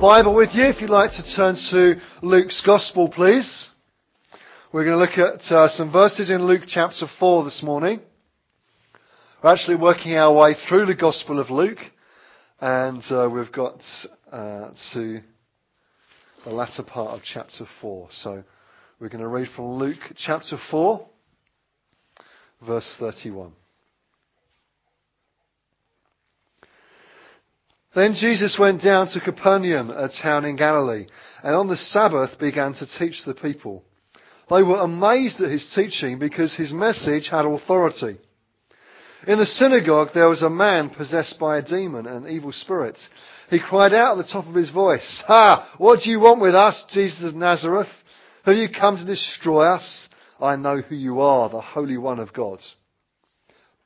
Bible with you, if you'd like to turn to Luke's Gospel, please. We're going to look at uh, some verses in Luke chapter 4 this morning. We're actually working our way through the Gospel of Luke, and uh, we've got uh, to the latter part of chapter 4. So we're going to read from Luke chapter 4, verse 31. Then Jesus went down to Capernaum, a town in Galilee, and on the Sabbath began to teach the people. They were amazed at his teaching because his message had authority. In the synagogue there was a man possessed by a demon and evil spirits. He cried out at the top of his voice, Ha! What do you want with us, Jesus of Nazareth? Have you come to destroy us? I know who you are, the Holy One of God.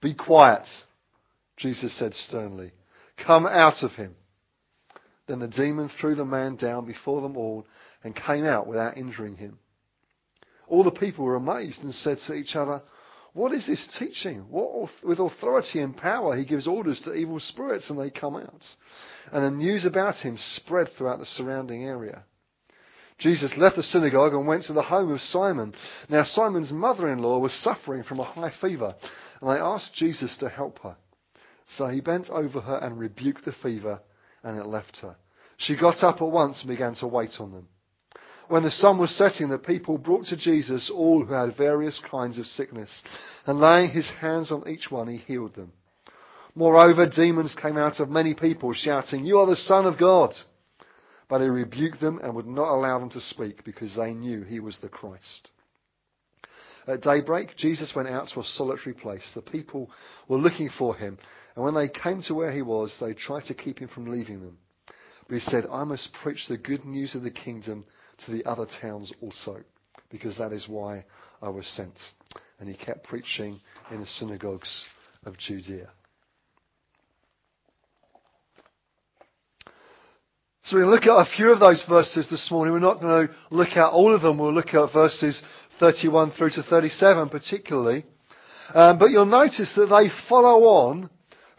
Be quiet, Jesus said sternly. Come out of him. Then the demon threw the man down before them all and came out without injuring him. All the people were amazed and said to each other, What is this teaching? What, with authority and power he gives orders to evil spirits and they come out. And the news about him spread throughout the surrounding area. Jesus left the synagogue and went to the home of Simon. Now Simon's mother-in-law was suffering from a high fever and they asked Jesus to help her. So he bent over her and rebuked the fever and it left her. She got up at once and began to wait on them. When the sun was setting, the people brought to Jesus all who had various kinds of sickness, and laying his hands on each one, he healed them. Moreover, demons came out of many people, shouting, You are the Son of God! But he rebuked them and would not allow them to speak, because they knew he was the Christ. At daybreak, Jesus went out to a solitary place. The people were looking for him, and when they came to where he was, they tried to keep him from leaving them. But he said, I must preach the good news of the kingdom to the other towns also, because that is why I was sent. And he kept preaching in the synagogues of Judea. So we look at a few of those verses this morning. We're not going to look at all of them. We'll look at verses 31 through to 37 particularly. Um, but you'll notice that they follow on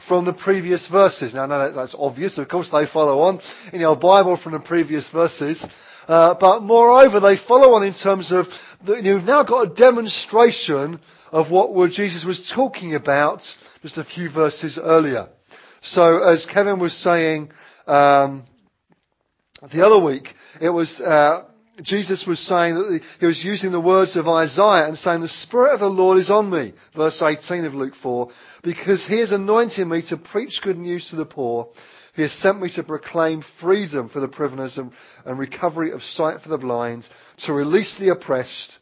from the previous verses. Now, that's obvious. Of course, they follow on in your Bible from the previous verses. Uh, but moreover, they follow on in terms of the, you've now got a demonstration of what Jesus was talking about just a few verses earlier. So, as Kevin was saying um, the other week, it was uh, Jesus was saying that he was using the words of Isaiah and saying, "The Spirit of the Lord is on me," verse 18 of Luke 4, because He has anointed me to preach good news to the poor. He has sent me to proclaim freedom for the prisoners and, and recovery of sight for the blind, to release the oppressed,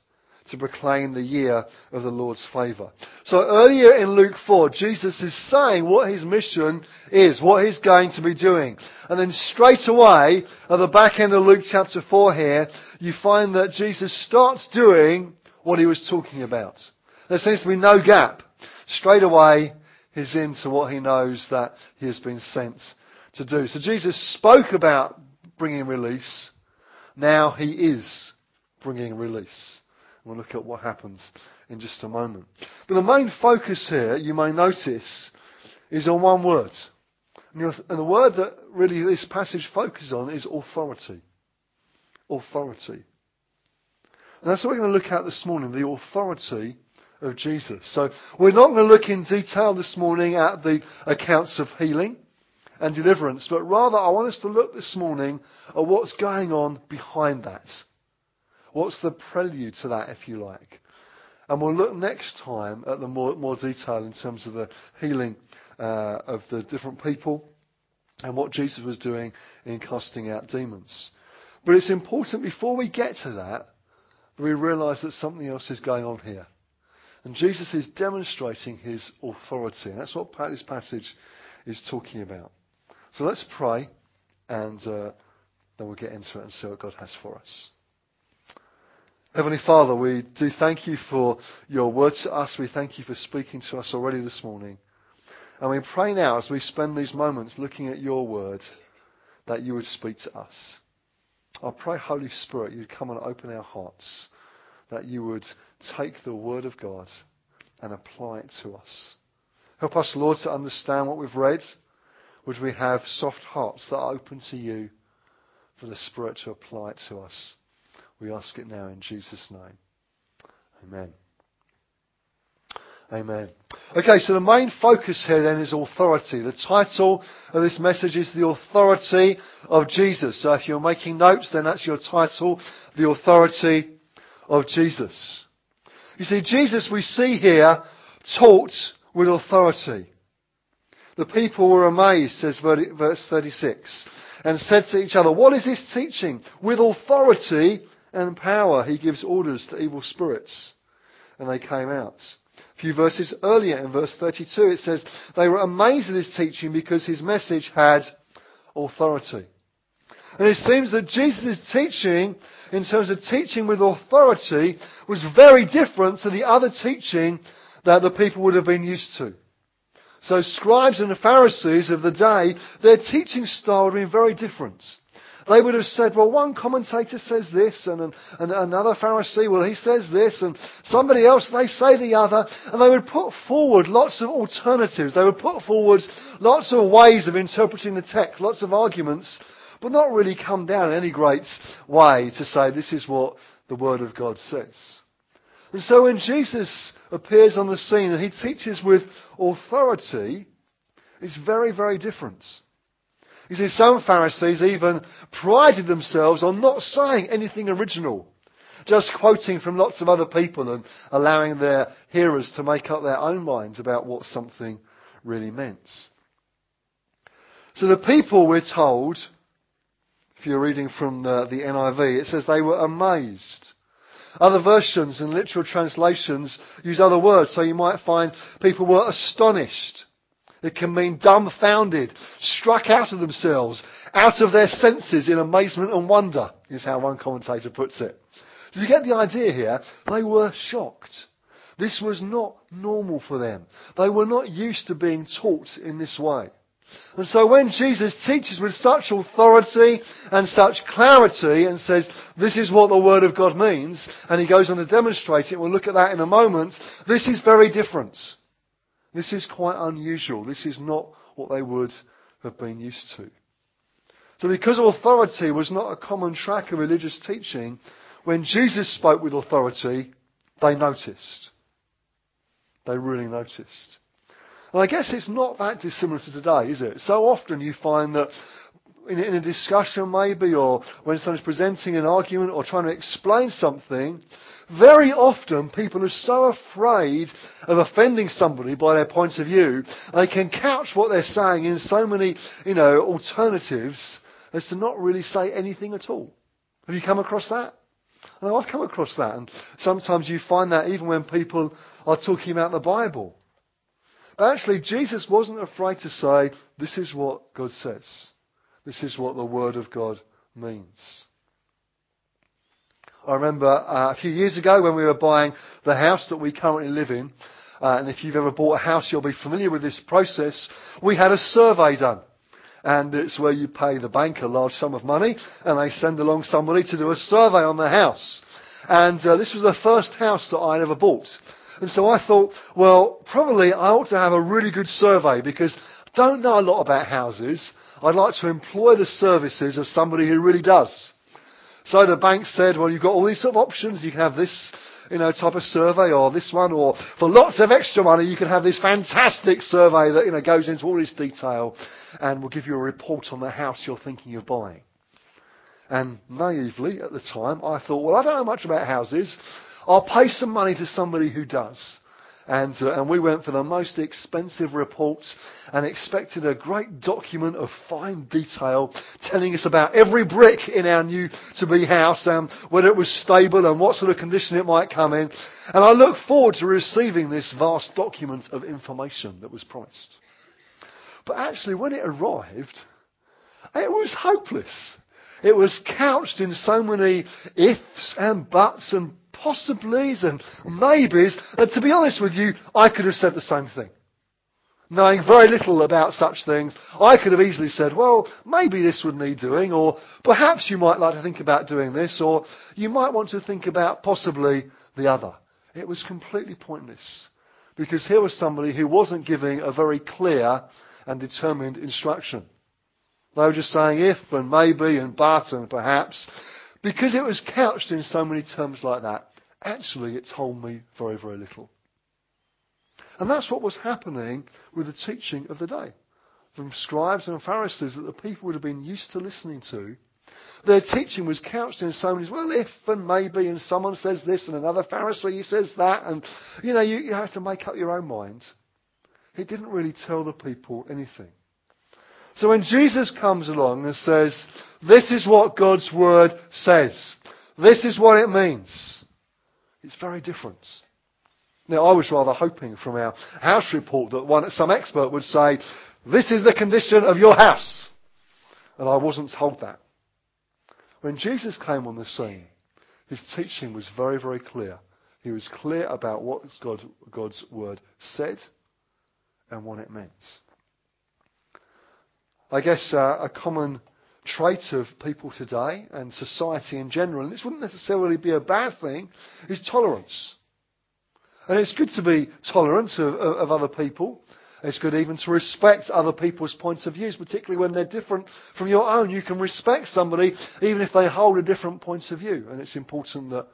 to proclaim the year of the Lord's favour. So earlier in Luke 4, Jesus is saying what his mission is, what he's going to be doing. And then straight away, at the back end of Luke chapter 4 here, you find that Jesus starts doing what he was talking about. There seems to be no gap. Straight away, he's into what he knows that he has been sent to do. So Jesus spoke about bringing release. Now he is bringing release. We'll look at what happens in just a moment. But the main focus here, you may notice, is on one word. And the word that really this passage focuses on is authority. Authority. And that's what we're going to look at this morning, the authority of Jesus. So we're not going to look in detail this morning at the accounts of healing and deliverance, but rather I want us to look this morning at what's going on behind that. What's the prelude to that, if you like? And we'll look next time at the more, more detail in terms of the healing uh, of the different people and what Jesus was doing in casting out demons. But it's important before we get to that, that we realize that something else is going on here. And Jesus is demonstrating his authority. And that's what this passage is talking about. So let's pray and uh, then we'll get into it and see what God has for us. Heavenly Father, we do thank you for your word to us. We thank you for speaking to us already this morning. And we pray now as we spend these moments looking at your word that you would speak to us. I pray, Holy Spirit, you'd come and open our hearts, that you would take the Word of God and apply it to us. Help us, Lord, to understand what we've read. Would we have soft hearts that are open to you for the Spirit to apply it to us? We ask it now in Jesus' name. Amen. Amen. Okay, so the main focus here then is authority. The title of this message is The Authority of Jesus. So if you're making notes, then that's your title, The Authority of Jesus. You see, Jesus we see here taught with authority. The people were amazed, says verse 36, and said to each other, What is this teaching? With authority and power he gives orders to evil spirits. And they came out. A few verses earlier, in verse 32, it says, They were amazed at his teaching because his message had authority. And it seems that Jesus' teaching, in terms of teaching with authority, was very different to the other teaching that the people would have been used to. So scribes and the Pharisees of the day, their teaching style would have been very different. They would have said, well, one commentator says this, and, and another Pharisee, well, he says this, and somebody else, they say the other, and they would put forward lots of alternatives. They would put forward lots of ways of interpreting the text, lots of arguments, but not really come down in any great way to say this is what the Word of God says. And so when Jesus appears on the scene and he teaches with authority, it's very, very different. You see, some Pharisees even prided themselves on not saying anything original, just quoting from lots of other people and allowing their hearers to make up their own minds about what something really meant. So the people, we're told, if you're reading from the, the NIV, it says they were amazed. Other versions and literal translations use other words, so you might find people were astonished. It can mean dumbfounded, struck out of themselves, out of their senses in amazement and wonder, is how one commentator puts it. So you get the idea here? They were shocked. This was not normal for them. They were not used to being taught in this way. And so when Jesus teaches with such authority and such clarity and says, this is what the Word of God means, and he goes on to demonstrate it, we'll look at that in a moment, this is very different. This is quite unusual. This is not what they would have been used to. So because authority was not a common track of religious teaching, when Jesus spoke with authority, they noticed. They really noticed. And I guess it's not that dissimilar to today, is it? So often you find that in, in a discussion maybe, or when someone's presenting an argument or trying to explain something, very often people are so afraid of offending somebody by their point of view, they can couch what they're saying in so many, you know, alternatives as to not really say anything at all. Have you come across that? I know I've come across that, and sometimes you find that even when people are talking about the Bible. But actually, Jesus wasn't afraid to say, this is what God says. This is what the Word of God means. I remember uh, a few years ago when we were buying the house that we currently live in, uh, and if you've ever bought a house, you'll be familiar with this process. We had a survey done. And it's where you pay the bank a large sum of money, and they send along somebody to do a survey on the house. And uh, this was the first house that I'd ever bought. And so I thought, well, probably I ought to have a really good survey because I don't know a lot about houses. I'd like to employ the services of somebody who really does. So the bank said, well, you've got all these sort of options. You can have this, you know, type of survey or this one, or for lots of extra money, you can have this fantastic survey that, you know, goes into all this detail and will give you a report on the house you're thinking of buying. And naively at the time, I thought, well, I don't know much about houses. I'll pay some money to somebody who does. And, uh, and we went for the most expensive report and expected a great document of fine detail telling us about every brick in our new to be house and whether it was stable and what sort of condition it might come in. And I look forward to receiving this vast document of information that was promised. But actually, when it arrived, it was hopeless. It was couched in so many ifs and buts and possiblies and maybes that to be honest with you, I could have said the same thing. knowing very little about such things, I could have easily said, well, maybe this would need doing, or perhaps you might like to think about doing this, or you might want to think about possibly the other. It was completely pointless. Because here was somebody who wasn't giving a very clear and determined instruction. They were just saying if and maybe and but and perhaps. Because it was couched in so many terms like that, actually it told me very, very little. And that's what was happening with the teaching of the day. From scribes and Pharisees that the people would have been used to listening to. Their teaching was couched in so many, well, if and maybe, and someone says this, and another Pharisee says that, and, you know, you, you have to make up your own mind. It didn't really tell the people anything. So when Jesus comes along and says, this is what God's Word says, this is what it means, it's very different. Now, I was rather hoping from our house report that one, some expert would say, this is the condition of your house. And I wasn't told that. When Jesus came on the scene, his teaching was very, very clear. He was clear about what God, God's word said and what it meant. I guess uh, a common trait of people today and society in general, and this wouldn't necessarily be a bad thing, is tolerance. And it's good to be tolerant of, of other people. It's good even to respect other people's points of views, particularly when they're different from your own. You can respect somebody even if they hold a different point of view. And it's important that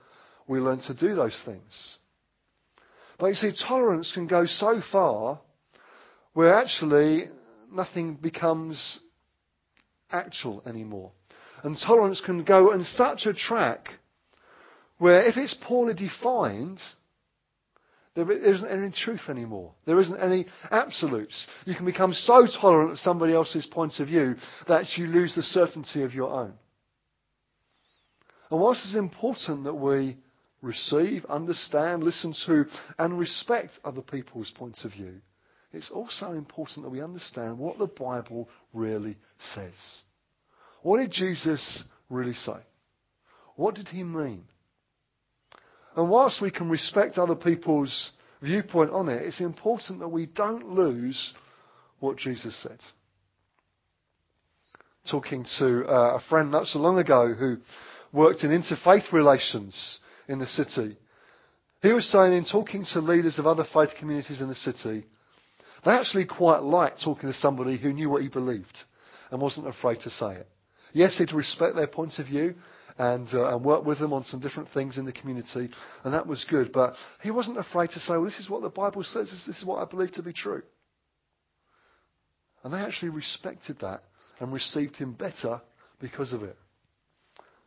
we learn to do those things. But you see, tolerance can go so far where actually nothing becomes actual anymore. And tolerance can go on such a track where if it's poorly defined, there isn't any truth anymore. There isn't any absolutes. You can become so tolerant of somebody else's point of view that you lose the certainty of your own. And whilst it's important that we receive, understand, listen to, and respect other people's points of view, it's also important that we understand what the Bible really says. What did Jesus really say? What did he mean? And whilst we can respect other people's viewpoint on it, it's important that we don't lose what Jesus said. Talking to uh, a friend not so long ago who worked in interfaith relations in the city, he was saying in talking to leaders of other faith communities in the city, they actually quite liked talking to somebody who knew what he believed and wasn't afraid to say it. Yes, he'd respect their point of view, and, uh, and work with them on some different things in the community, and that was good. But he wasn't afraid to say, well, this is what the Bible says, this is what I believe to be true. And they actually respected that and received him better because of it.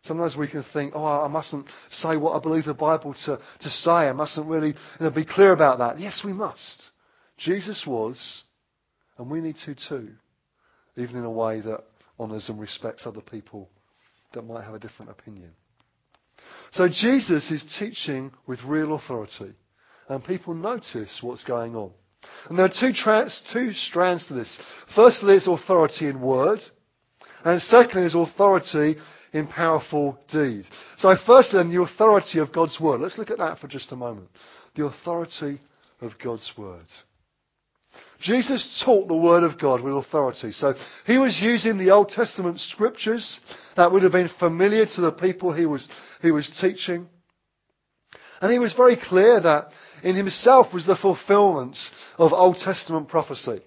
Sometimes we can think, oh, I mustn't say what I believe the Bible to, to say. I mustn't really you know, be clear about that. Yes, we must. Jesus was, and we need to too, even in a way that honours and respects other people that might have a different opinion. So Jesus is teaching with real authority, and people notice what's going on. And there are two, trans, two strands to this. Firstly, it's authority in word, and secondly, is authority in powerful deed. So firstly, then, the authority of God's word. Let's look at that for just a moment. The authority of God's word. Jesus taught the Word of God with authority. So he was using the Old Testament scriptures that would have been familiar to the people he was, he was teaching. And he was very clear that in himself was the fulfillment of Old Testament prophecy.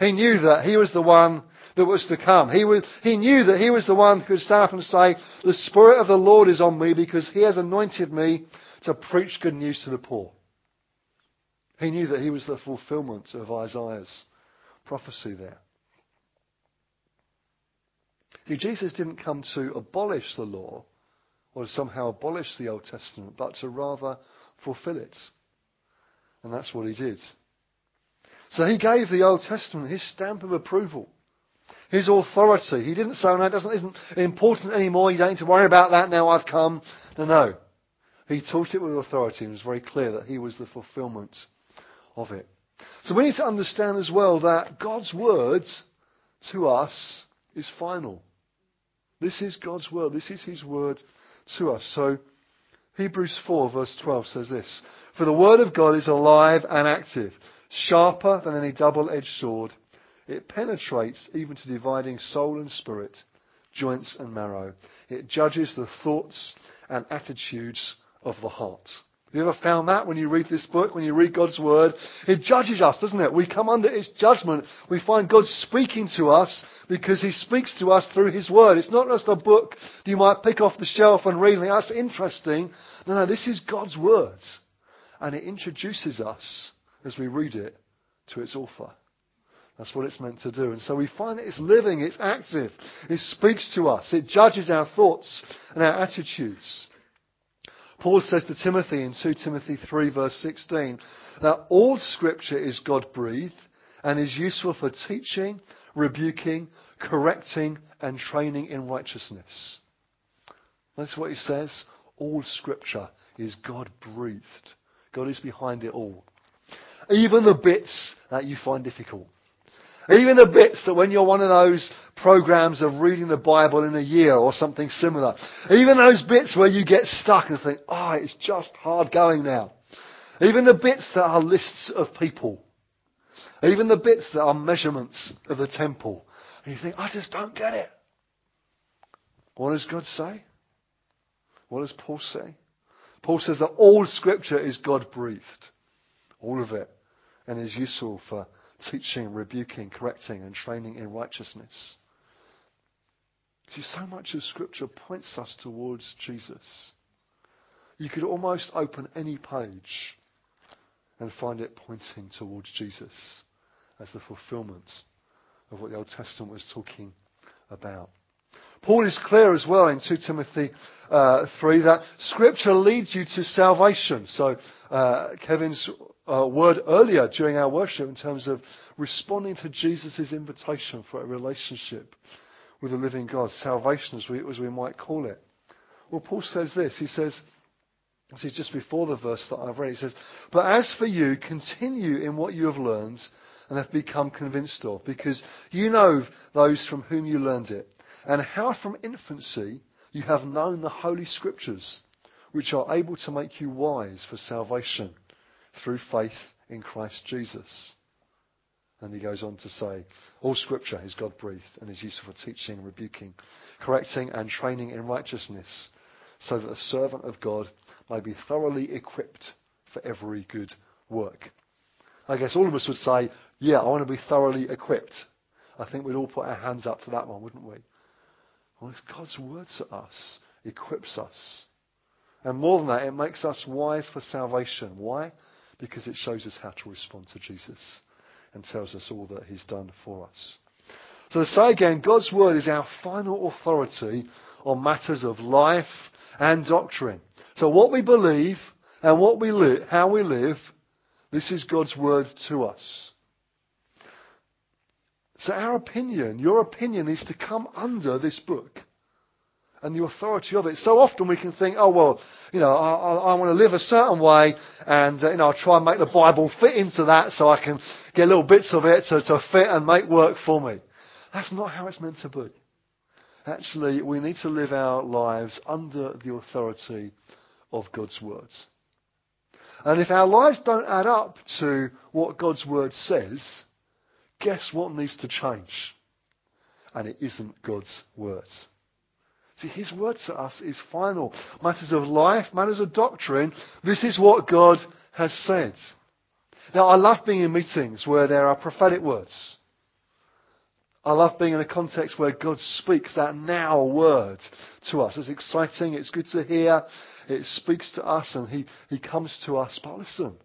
He knew that he was the one that was to come. He, was, he knew that he was the one who could stand up and say, the Spirit of the Lord is on me because he has anointed me to preach good news to the poor. He knew that he was the fulfillment of Isaiah's prophecy there. See, Jesus didn't come to abolish the law or to somehow abolish the Old Testament, but to rather fulfill it. And that's what he did. So he gave the Old Testament his stamp of approval, his authority. He didn't say, oh, no, it doesn't, isn't important anymore. You don't need to worry about that now I've come. No, no. He taught it with authority and it was very clear that he was the fulfillment of it. So we need to understand as well that God's word to us is final. This is God's word. This is His word to us. So Hebrews 4 verse 12 says this. For the word of God is alive and active, sharper than any double-edged sword. It penetrates even to dividing soul and spirit, joints and marrow. It judges the thoughts and attitudes of the heart. Have you ever found that when you read this book, when you read God's Word? It judges us, doesn't it? We come under its judgment. We find God speaking to us because He speaks to us through His Word. It's not just a book that you might pick off the shelf and read and that's interesting. No, no, this is God's words. And it introduces us, as we read it, to its author. That's what it's meant to do. And so we find that it's living, it's active, it speaks to us, it judges our thoughts and our attitudes. Paul says to Timothy in 2 Timothy 3 verse 16 that all scripture is God breathed and is useful for teaching, rebuking, correcting and training in righteousness. That's what he says. All scripture is God breathed. God is behind it all. Even the bits that you find difficult. Even the bits that when you're one of those programs of reading the Bible in a year or something similar. Even those bits where you get stuck and think, oh, it's just hard going now. Even the bits that are lists of people. Even the bits that are measurements of the temple. And you think, I just don't get it. What does God say? What does Paul say? Paul says that all scripture is God breathed. All of it. And is useful for teaching, rebuking, correcting, and training in righteousness. See, so much of Scripture points us towards Jesus. You could almost open any page and find it pointing towards Jesus as the fulfillment of what the Old Testament was talking about. Paul is clear as well in 2 Timothy uh, 3 that Scripture leads you to salvation. So uh, Kevin's uh, word earlier during our worship in terms of responding to Jesus' invitation for a relationship with the living God, salvation as we, as we might call it. Well, Paul says this. He says, this is just before the verse that I've read. He says, But as for you, continue in what you have learned and have become convinced of, because you know those from whom you learned it, and how from infancy you have known the Holy Scriptures, which are able to make you wise for salvation through faith in Christ Jesus. And he goes on to say, all scripture is God breathed and is useful for teaching, rebuking, correcting and training in righteousness, so that the servant of God may be thoroughly equipped for every good work. I guess all of us would say, yeah, I want to be thoroughly equipped. I think we'd all put our hands up to that one, wouldn't we? Well, God's word to us equips us. And more than that, it makes us wise for salvation. Why? Because it shows us how to respond to Jesus and tells us all that He's done for us. So to say again, God's Word is our final authority on matters of life and doctrine. So what we believe and what we live, how we live, this is God's Word to us. So our opinion, your opinion is to come under this book and the authority of it. So often we can think, oh well, you know, I, I, I want to live a certain way, and uh, you know, I'll try and make the Bible fit into that, so I can get little bits of it to, to fit and make work for me. That's not how it's meant to be. Actually, we need to live our lives under the authority of God's words. And if our lives don't add up to what God's word says, guess what needs to change? And it isn't God's words. See, His word to us is final. Matters of life, matters of doctrine, this is what God has said. Now, I love being in meetings where there are prophetic words. I love being in a context where God speaks that now word to us. It's exciting, it's good to hear, it speaks to us and He, he comes to us. But listen,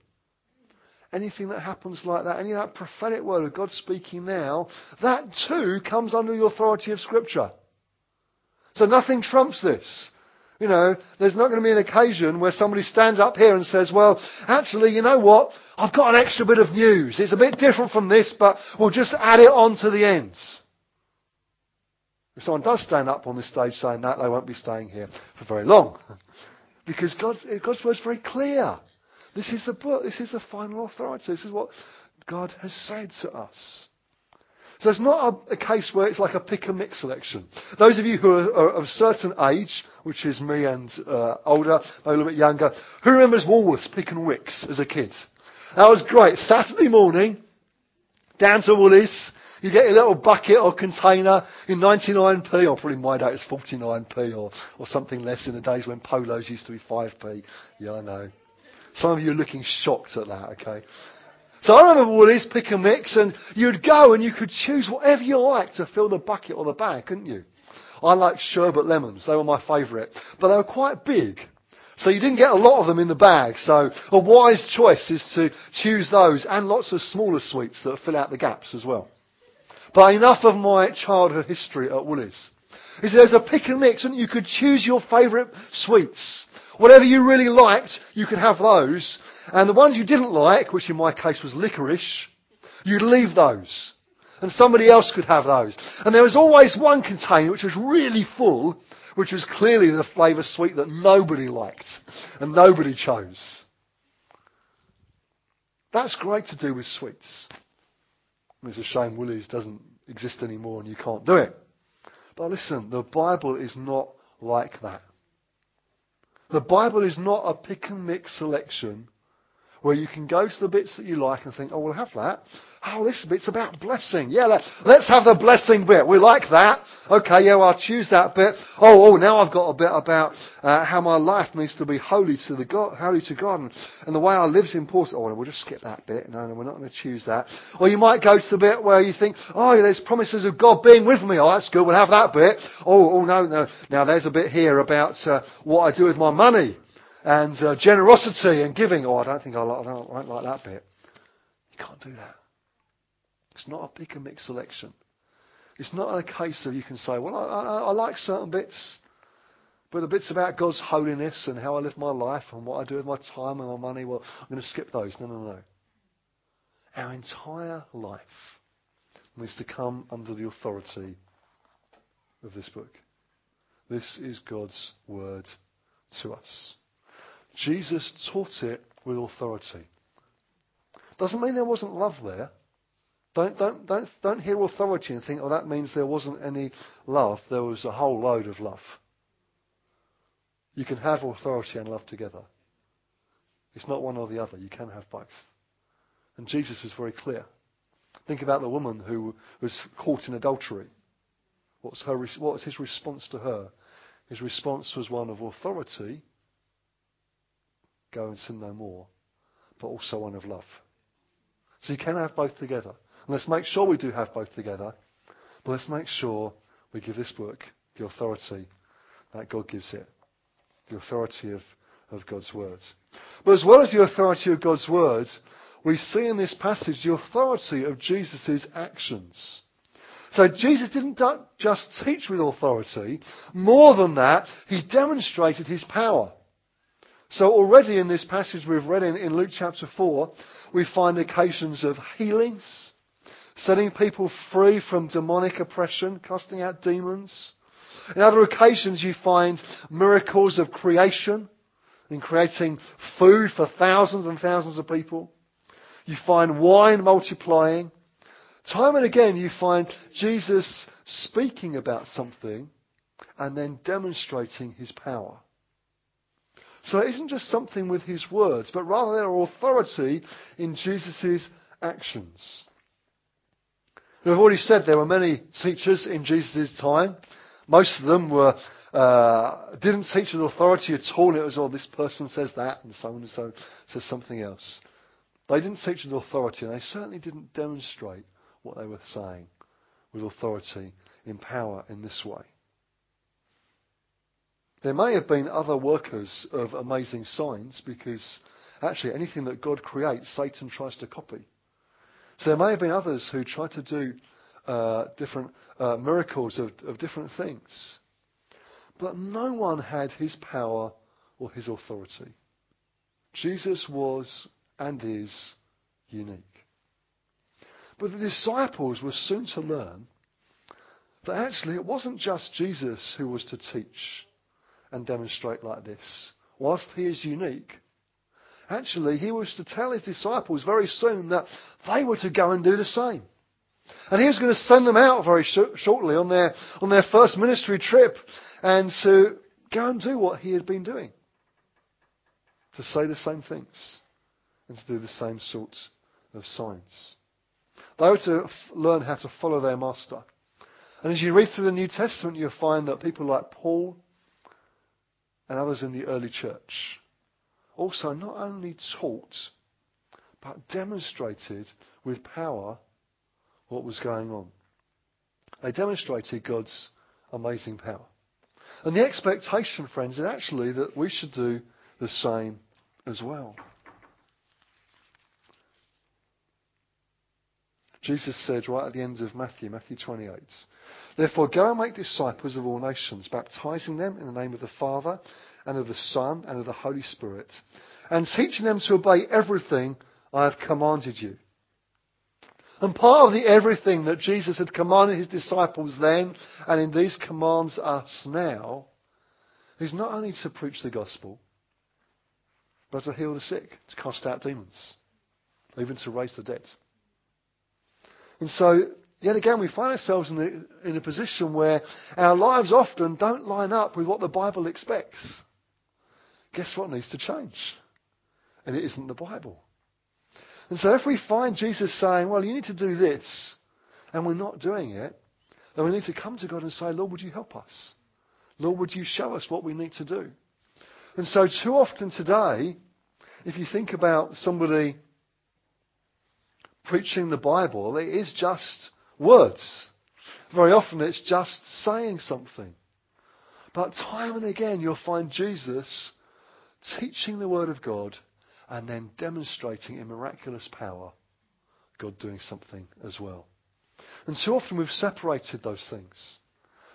anything that happens like that, any of that prophetic word of God speaking now, that too comes under the authority of Scripture. So nothing trumps this. You know, there's not going to be an occasion where somebody stands up here and says, well, actually, you know what? I've got an extra bit of news. It's a bit different from this, but we'll just add it on to the ends. If someone does stand up on this stage saying that, they won't be staying here for very long. because God's, God's word is very clear. This is the book. This is the final authority. This is what God has said to us. So it's not a, a, case where it's like a pick and mix selection. Those of you who are, are of a certain age, which is me and uh, older, a little bit younger, who remembers Woolworths pick and Wicks as a kid? That was great. Saturday morning, down to Woolies. You get your little bucket or container in 99p, or probably my day it's 49p or, or something less in the days when polos used to be 5p. Yeah, I know. Some of you are looking shocked at that, okay? So I remember Woolies, pick a mix, and you'd go and you could choose whatever you liked to fill the bucket or the bag, couldn't you? I liked sherbet lemons. They were my favourite. But they were quite big. So you didn't get a lot of them in the bag. So a wise choice is to choose those and lots of smaller sweets that fill out the gaps as well. But enough of my childhood history at Woolies. Is there's a pick and mix and you could choose your favourite sweets. Whatever you really liked, you could have those. And the ones you didn't like, which in my case was licorice, you'd leave those. And somebody else could have those. And there was always one container which was really full, which was clearly the flavour sweet that nobody liked and nobody chose. That's great to do with sweets. It's a shame Woolies doesn't exist anymore and you can't do it. But listen, the Bible is not like that. The Bible is not a pick and mix selection where you can go to the bits that you like and think, oh, we'll have that. Oh, this bit's about blessing. Yeah, let, us have the blessing bit. We like that. Okay, yeah, well, I'll choose that bit. Oh, oh, now I've got a bit about uh, how my life needs to be holy to the God, holy to God, and, and the way I live is important. Oh, we'll just skip that bit. No, no, we're not going to choose that. Or you might go to the bit where you think, oh, yeah, there's promises of God being with me. Oh, that's good. We'll have that bit. Oh, oh, no, no. Now there's a bit here about uh, what I do with my money and uh, generosity and giving. Oh, I don't think I, like, I don't like that bit. You can't do that. It's not a pick and mix selection. It's not a case of you can say, well, I, I, I like certain bits, but the bits about God's holiness and how I live my life and what I do with my time and my money, well, I'm going to skip those. No, no, no. Our entire life needs to come under the authority of this book. This is God's word to us. Jesus taught it with authority. Doesn't mean there wasn't love there. Don't, don't, don't, don't hear authority and think, oh, that means there wasn't any love. There was a whole load of love. You can have authority and love together. It's not one or the other. You can have both. And Jesus was very clear. Think about the woman who was caught in adultery. What was, her, what was his response to her? His response was one of authority, go and sin no more, but also one of love. So you can have both together. Let's make sure we do have both together. But let's make sure we give this book the authority that God gives it. The authority of, of God's words. But as well as the authority of God's words, we see in this passage the authority of Jesus' actions. So Jesus didn't just teach with authority. More than that, he demonstrated his power. So already in this passage we've read in, in Luke chapter 4, we find occasions of healings, setting people free from demonic oppression, casting out demons. In other occasions, you find miracles of creation, in creating food for thousands and thousands of people. You find wine multiplying. Time and again, you find Jesus speaking about something and then demonstrating his power. So it isn't just something with his words, but rather there are authority in Jesus' actions. We've already said there were many teachers in Jesus' time. Most of them were uh, didn't teach with authority at all. It was, oh, this person says that, and so and so says something else. They didn't teach with authority, and they certainly didn't demonstrate what they were saying with authority in power in this way. There may have been other workers of amazing signs because actually anything that God creates, Satan tries to copy. So there may have been others who tried to do uh, different uh, miracles of, of different things. But no one had his power or his authority. Jesus was and is unique. But the disciples were soon to learn that actually it wasn't just Jesus who was to teach and demonstrate like this. Whilst he is unique, Actually, he was to tell his disciples very soon that they were to go and do the same. And he was going to send them out very sh- shortly on their, on their first ministry trip and to go and do what he had been doing. To say the same things and to do the same sorts of signs. They were to f- learn how to follow their master. And as you read through the New Testament, you'll find that people like Paul and others in the early church also not only taught, but demonstrated with power what was going on. They demonstrated God's amazing power. And the expectation, friends, is actually that we should do the same as well. Jesus said right at the end of Matthew, Matthew 28, Therefore go and make disciples of all nations, baptizing them in the name of the Father and of the Son and of the Holy Spirit, and teaching them to obey everything I have commanded you. And part of the everything that Jesus had commanded his disciples then, and indeed commands us now, is not only to preach the gospel, but to heal the sick, to cast out demons, even to raise the dead. And so, yet again, we find ourselves in in a position where our lives often don't line up with what the Bible expects. Guess what needs to change? And it isn't the Bible. And so if we find Jesus saying, well, you need to do this, and we're not doing it, then we need to come to God and say, Lord, would you help us? Lord, would you show us what we need to do? And so too often today, if you think about somebody preaching the Bible, it is just words. Very often it's just saying something. But time and again you'll find Jesus teaching the Word of God and then demonstrating in miraculous power God doing something as well. And too often we've separated those things.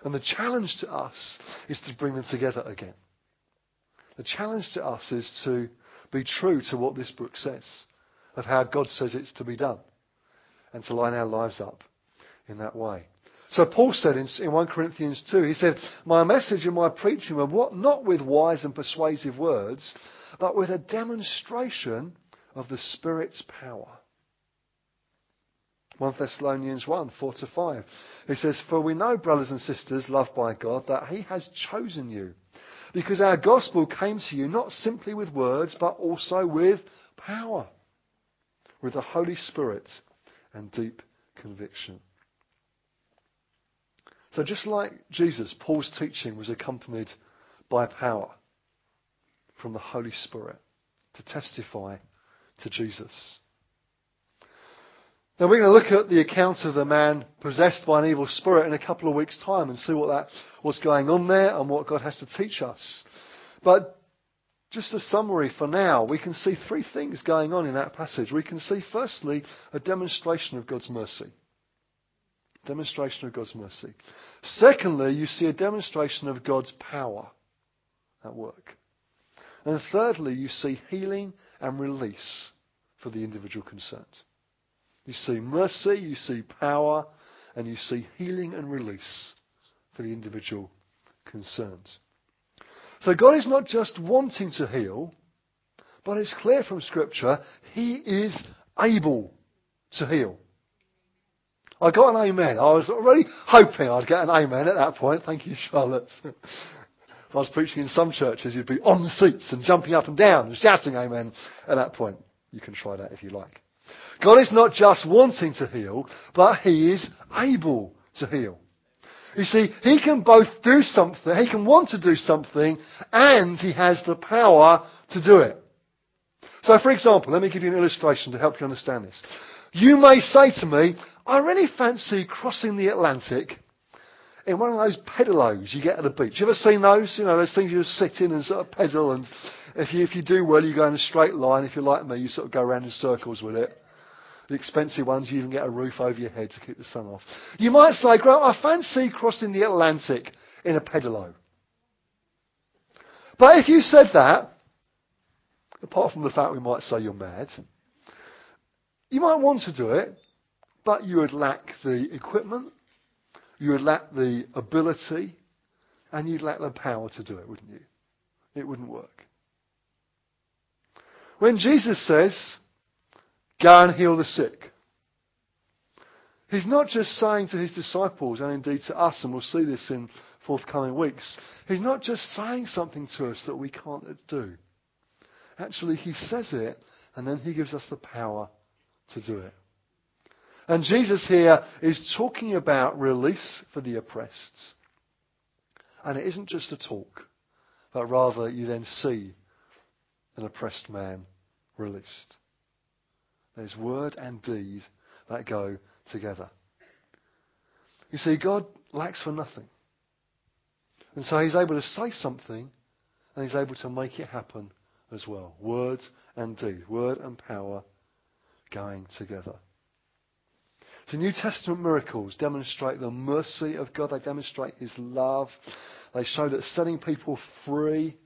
And the challenge to us is to bring them together again. The challenge to us is to be true to what this book says of how God says it's to be done and to line our lives up in that way. So Paul said in, in 1 Corinthians 2, he said, My message and my preaching were what, not with wise and persuasive words, but with a demonstration of the Spirit's power. 1 Thessalonians 1, 4 to 5. He says, For we know, brothers and sisters, loved by God, that He has chosen you. Because our gospel came to you not simply with words, but also with power with the Holy Spirit and deep conviction. So just like Jesus, Paul's teaching was accompanied by power from the Holy Spirit to testify to Jesus. Now we're going to look at the account of the man possessed by an evil spirit in a couple of weeks' time and see what that, what's going on there and what God has to teach us. But just a summary for now, we can see three things going on in that passage. We can see, firstly, a demonstration of God's mercy. Demonstration of God's mercy. Secondly, you see a demonstration of God's power at work. And thirdly, you see healing and release for the individual concerned. You see mercy, you see power, and you see healing and release for the individual concerned. So God is not just wanting to heal, but it's clear from Scripture, He is able to heal. I got an amen. I was already hoping I'd get an amen at that point. Thank you, Charlotte. if I was preaching in some churches, you'd be on the seats and jumping up and down and shouting amen at that point. You can try that if you like. God is not just wanting to heal, but He is able to heal. You see, he can both do something, he can want to do something, and he has the power to do it. So for example, let me give you an illustration to help you understand this. You may say to me, I really fancy crossing the Atlantic in one of those pedalos you get at the beach. You ever seen those? You know, those things you sit in and sort of pedal and if you, if you do well, you go in a straight line. If you're like me, you sort of go around in circles with it. The expensive ones, you even get a roof over your head to keep the sun off. You might say, Grant, I fancy crossing the Atlantic in a pedalo. But if you said that, apart from the fact we might say you're mad, you might want to do it, but you would lack the equipment, you would lack the ability, and you'd lack the power to do it, wouldn't you? It wouldn't work. When Jesus says, Go and heal the sick. He's not just saying to his disciples, and indeed to us, and we'll see this in forthcoming weeks, he's not just saying something to us that we can't do. Actually, he says it And then he gives us the power to do it. And Jesus here is talking about release for the oppressed. And it isn't just a talk, but rather you then see an oppressed man released. There's word and deed that go together. You see, God lacks for nothing. And so he's able to say something and he's able to make it happen as well. Word and deed, word and power going together. The New Testament miracles demonstrate the mercy of God. They demonstrate His love. They show that setting people free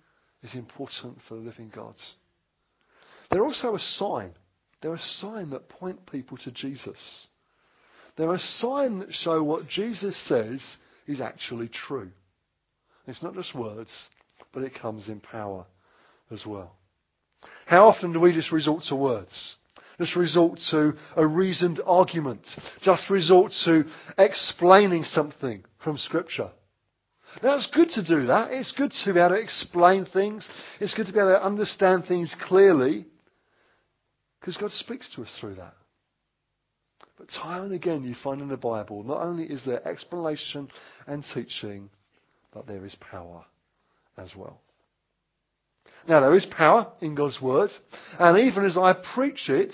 is important for the living God. They're also a sign. They're a sign that point people to Jesus. They're a sign that show what Jesus says is actually true. It's not just words, but it comes in power as well. How often do we just resort to words? Just resort to a reasoned argument. Just resort to explaining something from Scripture. Now it's good to do that. It's good to be able to explain things. It's good to be able to understand things clearly. Because God speaks to us through that. But time and again you find in the Bible, not only is there explanation and teaching, but there is power as well. Now, there is power in God's Word, and even as I preach it,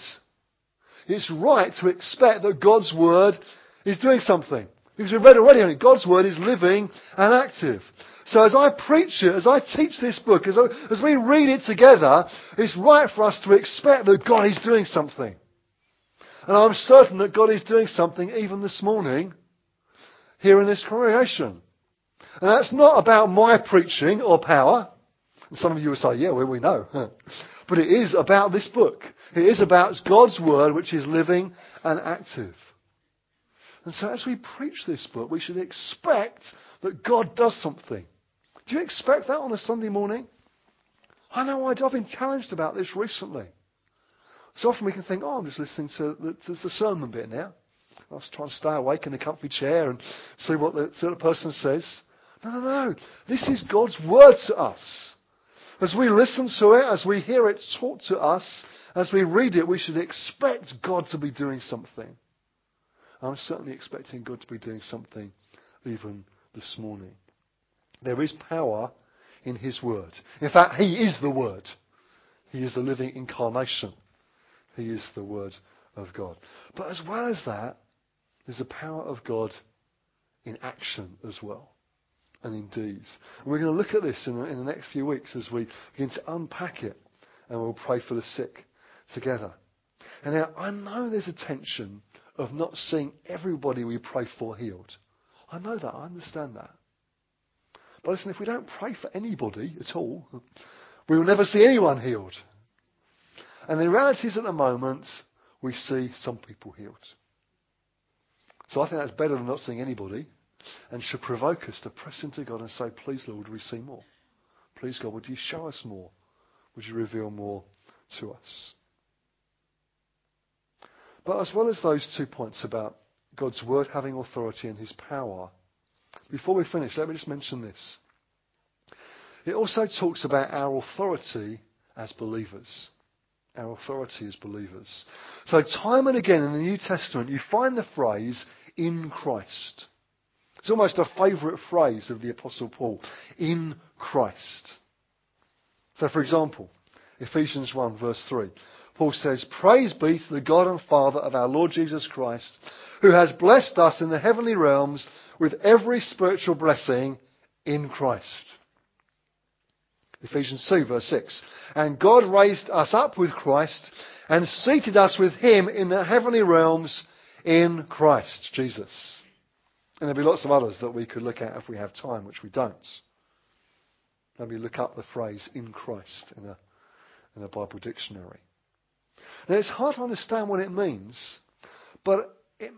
it's right to expect that God's Word is doing something. Because we've read already God's Word is living and active. So as I preach it, as I teach this book, as, I, as we read it together, it's right for us to expect that God is doing something. And I'm certain that God is doing something even this morning here in this congregation. And that's not about my preaching or power. Some of you will say, yeah, well, we know. but it is about this book. It is about God's Word, which is living and active. And so as we preach this book, we should expect that God does something. Do you expect that on a Sunday morning? I know I've been challenged about this recently. So often we can think, oh, I'm just listening to the, to the sermon bit now. I was trying to stay awake in the comfy chair and see what the, the person says. No, no, no. This is God's word to us. As we listen to it, as we hear it taught to us, as we read it, we should expect God to be doing something. I'm certainly expecting God to be doing something even this morning. There is power in His Word. In fact, He is the Word. He is the living incarnation. He is the Word of God. But as well as that, there's the power of God in action as well and in deeds. And we're going to look at this in, in the next few weeks as we begin to unpack it and we'll pray for the sick together. And now I know there's a tension of not seeing everybody we pray for healed. I know that. I understand that. But listen, if we don't pray for anybody at all, we will never see anyone healed. And the reality is at the moment, we see some people healed. So I think that's better than not seeing anybody and should provoke us to press into God and say, Please, Lord, would we see more? Please, God, would you show us more? Would you reveal more to us? But as well as those two points about God's word having authority and his power, before we finish, let me just mention this. It also talks about our authority as believers. Our authority as believers. So time and again in the New Testament, you find the phrase, in Christ. It's almost a favourite phrase of the Apostle Paul. In Christ. So for example, Ephesians 1 verse 3. Paul says, Praise be to the God and Father of our Lord Jesus Christ, who has blessed us in the heavenly realms with every spiritual blessing in Christ. Ephesians 2 verse 6. And God raised us up with Christ and seated us with him in the heavenly realms in Christ Jesus. And there'll be lots of others that we could look at if we have time, which we don't. Maybe look up the phrase in Christ in a, in a Bible dictionary. Now it's hard to understand what it means, but it,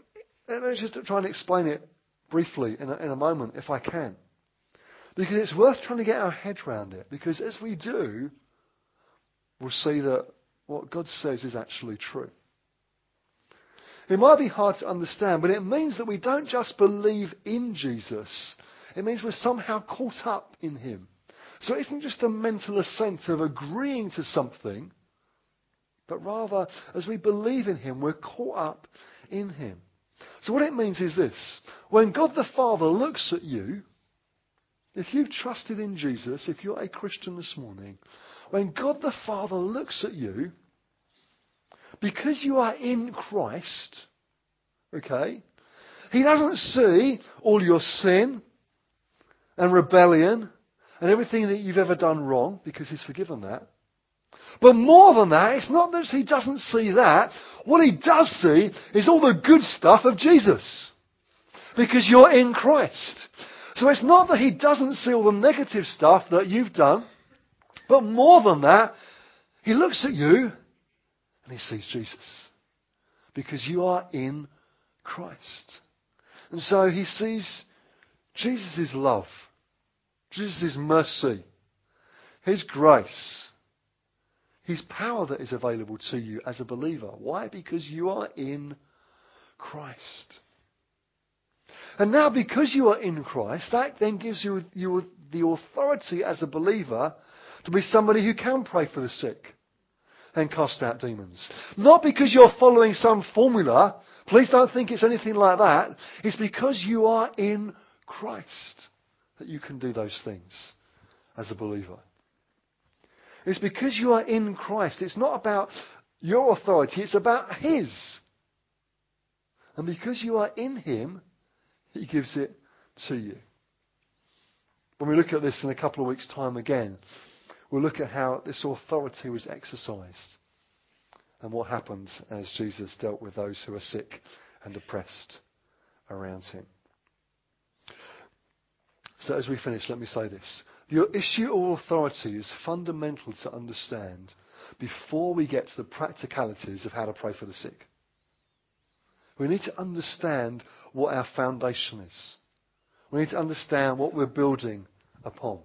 let me just try and explain it briefly in a, in a moment if I can. Because it's worth trying to get our head around it. Because as we do, we'll see that what God says is actually true. It might be hard to understand, but it means that we don't just believe in Jesus. It means we're somehow caught up in Him. So it isn't just a mental assent of agreeing to something. But rather, as we believe in Him, we're caught up in Him. So what it means is this. When God the Father looks at you, if you've trusted in Jesus, if you're a Christian this morning, when God the Father looks at you, because you are in Christ, okay, He doesn't see all your sin and rebellion and everything that you've ever done wrong because He's forgiven that. But more than that, it's not that He doesn't see that. What He does see is all the good stuff of Jesus. Because you're in Christ. So it's not that He doesn't see all the negative stuff that you've done. But more than that, He looks at you and He sees Jesus. Because you are in Christ. And so He sees Jesus' love Jesus' mercy, His grace, His power that is available to you as a believer. Why? Because you are in Christ. And now, because you are in Christ, that then gives you, you the authority as a believer to be somebody who can pray for the sick and cast out demons. Not because you're following some formula. Please don't think it's anything like that. It's because you are in Christ that you can do those things as a believer. It's because you are in Christ. It's not about your authority, it's about His. And because you are in Him, He gives it to you. When we look at this in a couple of weeks' time again, we'll look at how this authority was exercised and what happened as Jesus dealt with those who are sick and oppressed around Him. So as we finish, let me say this. The issue of authority is fundamental to understand before we get to the practicalities of how to pray for the sick. We need to understand what our foundation is. We need to understand what we're building upon.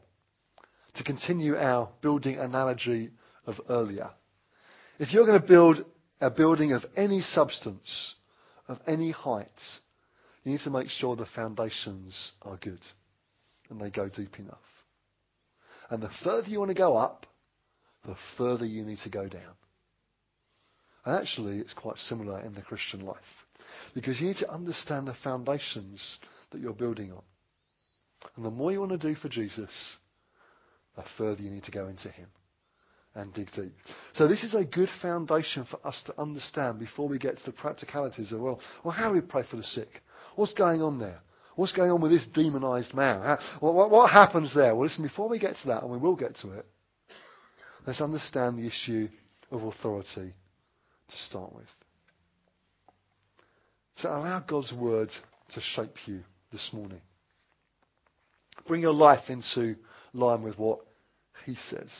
To continue our building analogy of earlier. If you're going to build a building of any substance, of any height, you need to make sure the foundations are good and they go deep enough. And the further you want to go up, the further you need to go down. And actually, it's quite similar in the Christian life. Because you need to understand the foundations that you're building on. And the more you want to do for Jesus, the further you need to go into Him and dig deep. So this is a good foundation for us to understand before we get to the practicalities of, well, well how do we pray for the sick? What's going on there? What's going on with this demonized man? what, what, what happens there? Well, listen, before we get to that, and we will get to it, let's understand the issue of authority to start with. So allow God's word to shape you this morning. Bring your life into line with what He says.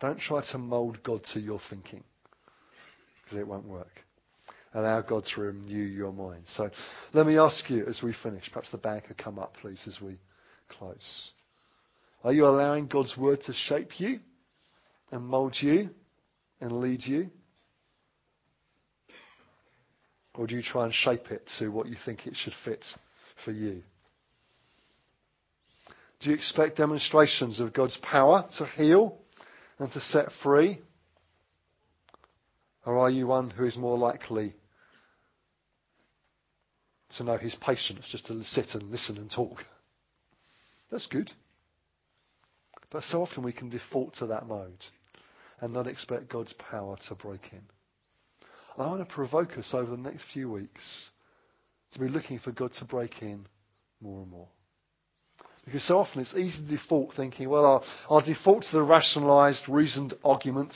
Don't try to mould God to your thinking, because it won't work. Allow God to renew your mind. So let me ask you as we finish, perhaps the band could come up, please, as we close. Are you allowing God's word to shape you and mold you and lead you? Or do you try and shape it to what you think it should fit for you? Do you expect demonstrations of God's power to heal and to set free? Or are you one who is more likely to know his patience, just to sit and listen and talk. That's good. But so often we can default to that mode and not expect God's power to break in. I want to provoke us over the next few weeks to be looking for God to break in more and more. Because so often it's easy to default thinking, well, I'll, I'll default to the rationalized, reasoned argument.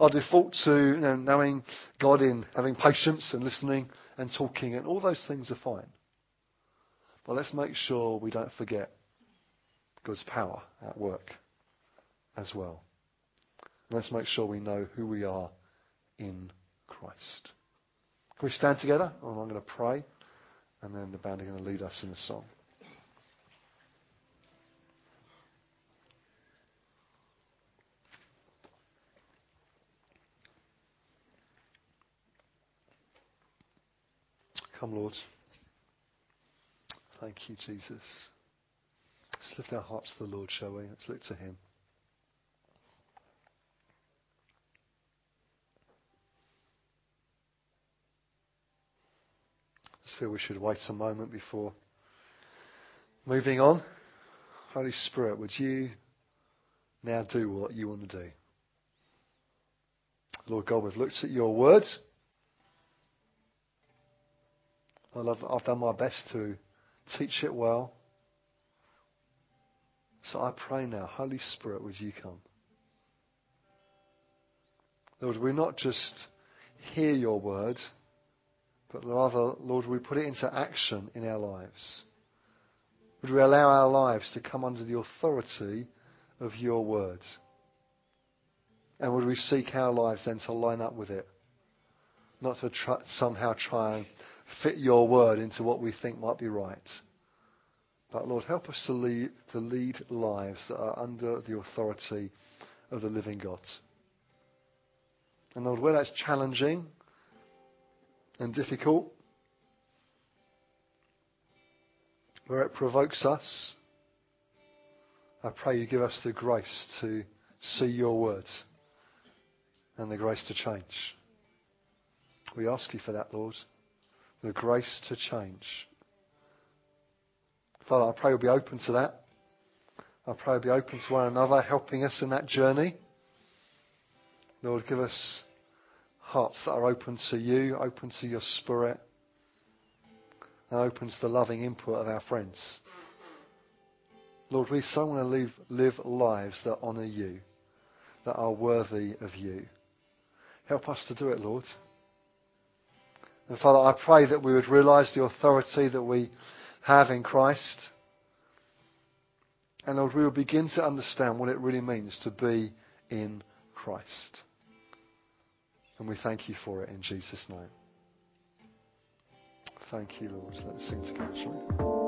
I'll default to you know, knowing God in having patience and listening and talking, and all those things are fine. But let's make sure we don't forget God's power at work as well. And let's make sure we know who we are in Christ. Can we stand together? And I'm going to pray, and then the band are going to lead us in a song. Come, Lord. Thank you, Jesus. Let's lift our hearts to the Lord, shall we? Let's look to Him. I feel we should wait a moment before moving on. Holy Spirit, would you now do what you want to do? Lord God, we've looked at your words. I've done my best to teach it well. So I pray now, Holy Spirit, would you come? Lord, we not just hear your word, but rather, Lord, we put it into action in our lives. Would we allow our lives to come under the authority of your word? And would we seek our lives then to line up with it? Not to try, somehow try and fit your word into what we think might be right. But Lord, help us to lead, to lead lives that are under the authority of the living God. And Lord, where that's challenging and difficult, where it provokes us, I pray you give us the grace to see your words and the grace to change. We ask you for that, Lord. The grace to change. Father, I pray we'll be open to that. I pray we'll be open to one another, helping us in that journey. Lord, give us hearts that are open to you, open to your spirit, and open to the loving input of our friends. Lord, we so want to live, live lives that honour you, that are worthy of you. Help us to do it, Lord. And Father, I pray that we would realize the authority that we have in Christ. And Lord, we will begin to understand what it really means to be in Christ. And we thank you for it in Jesus' name. Thank you, Lord. Let's sing together, shall we?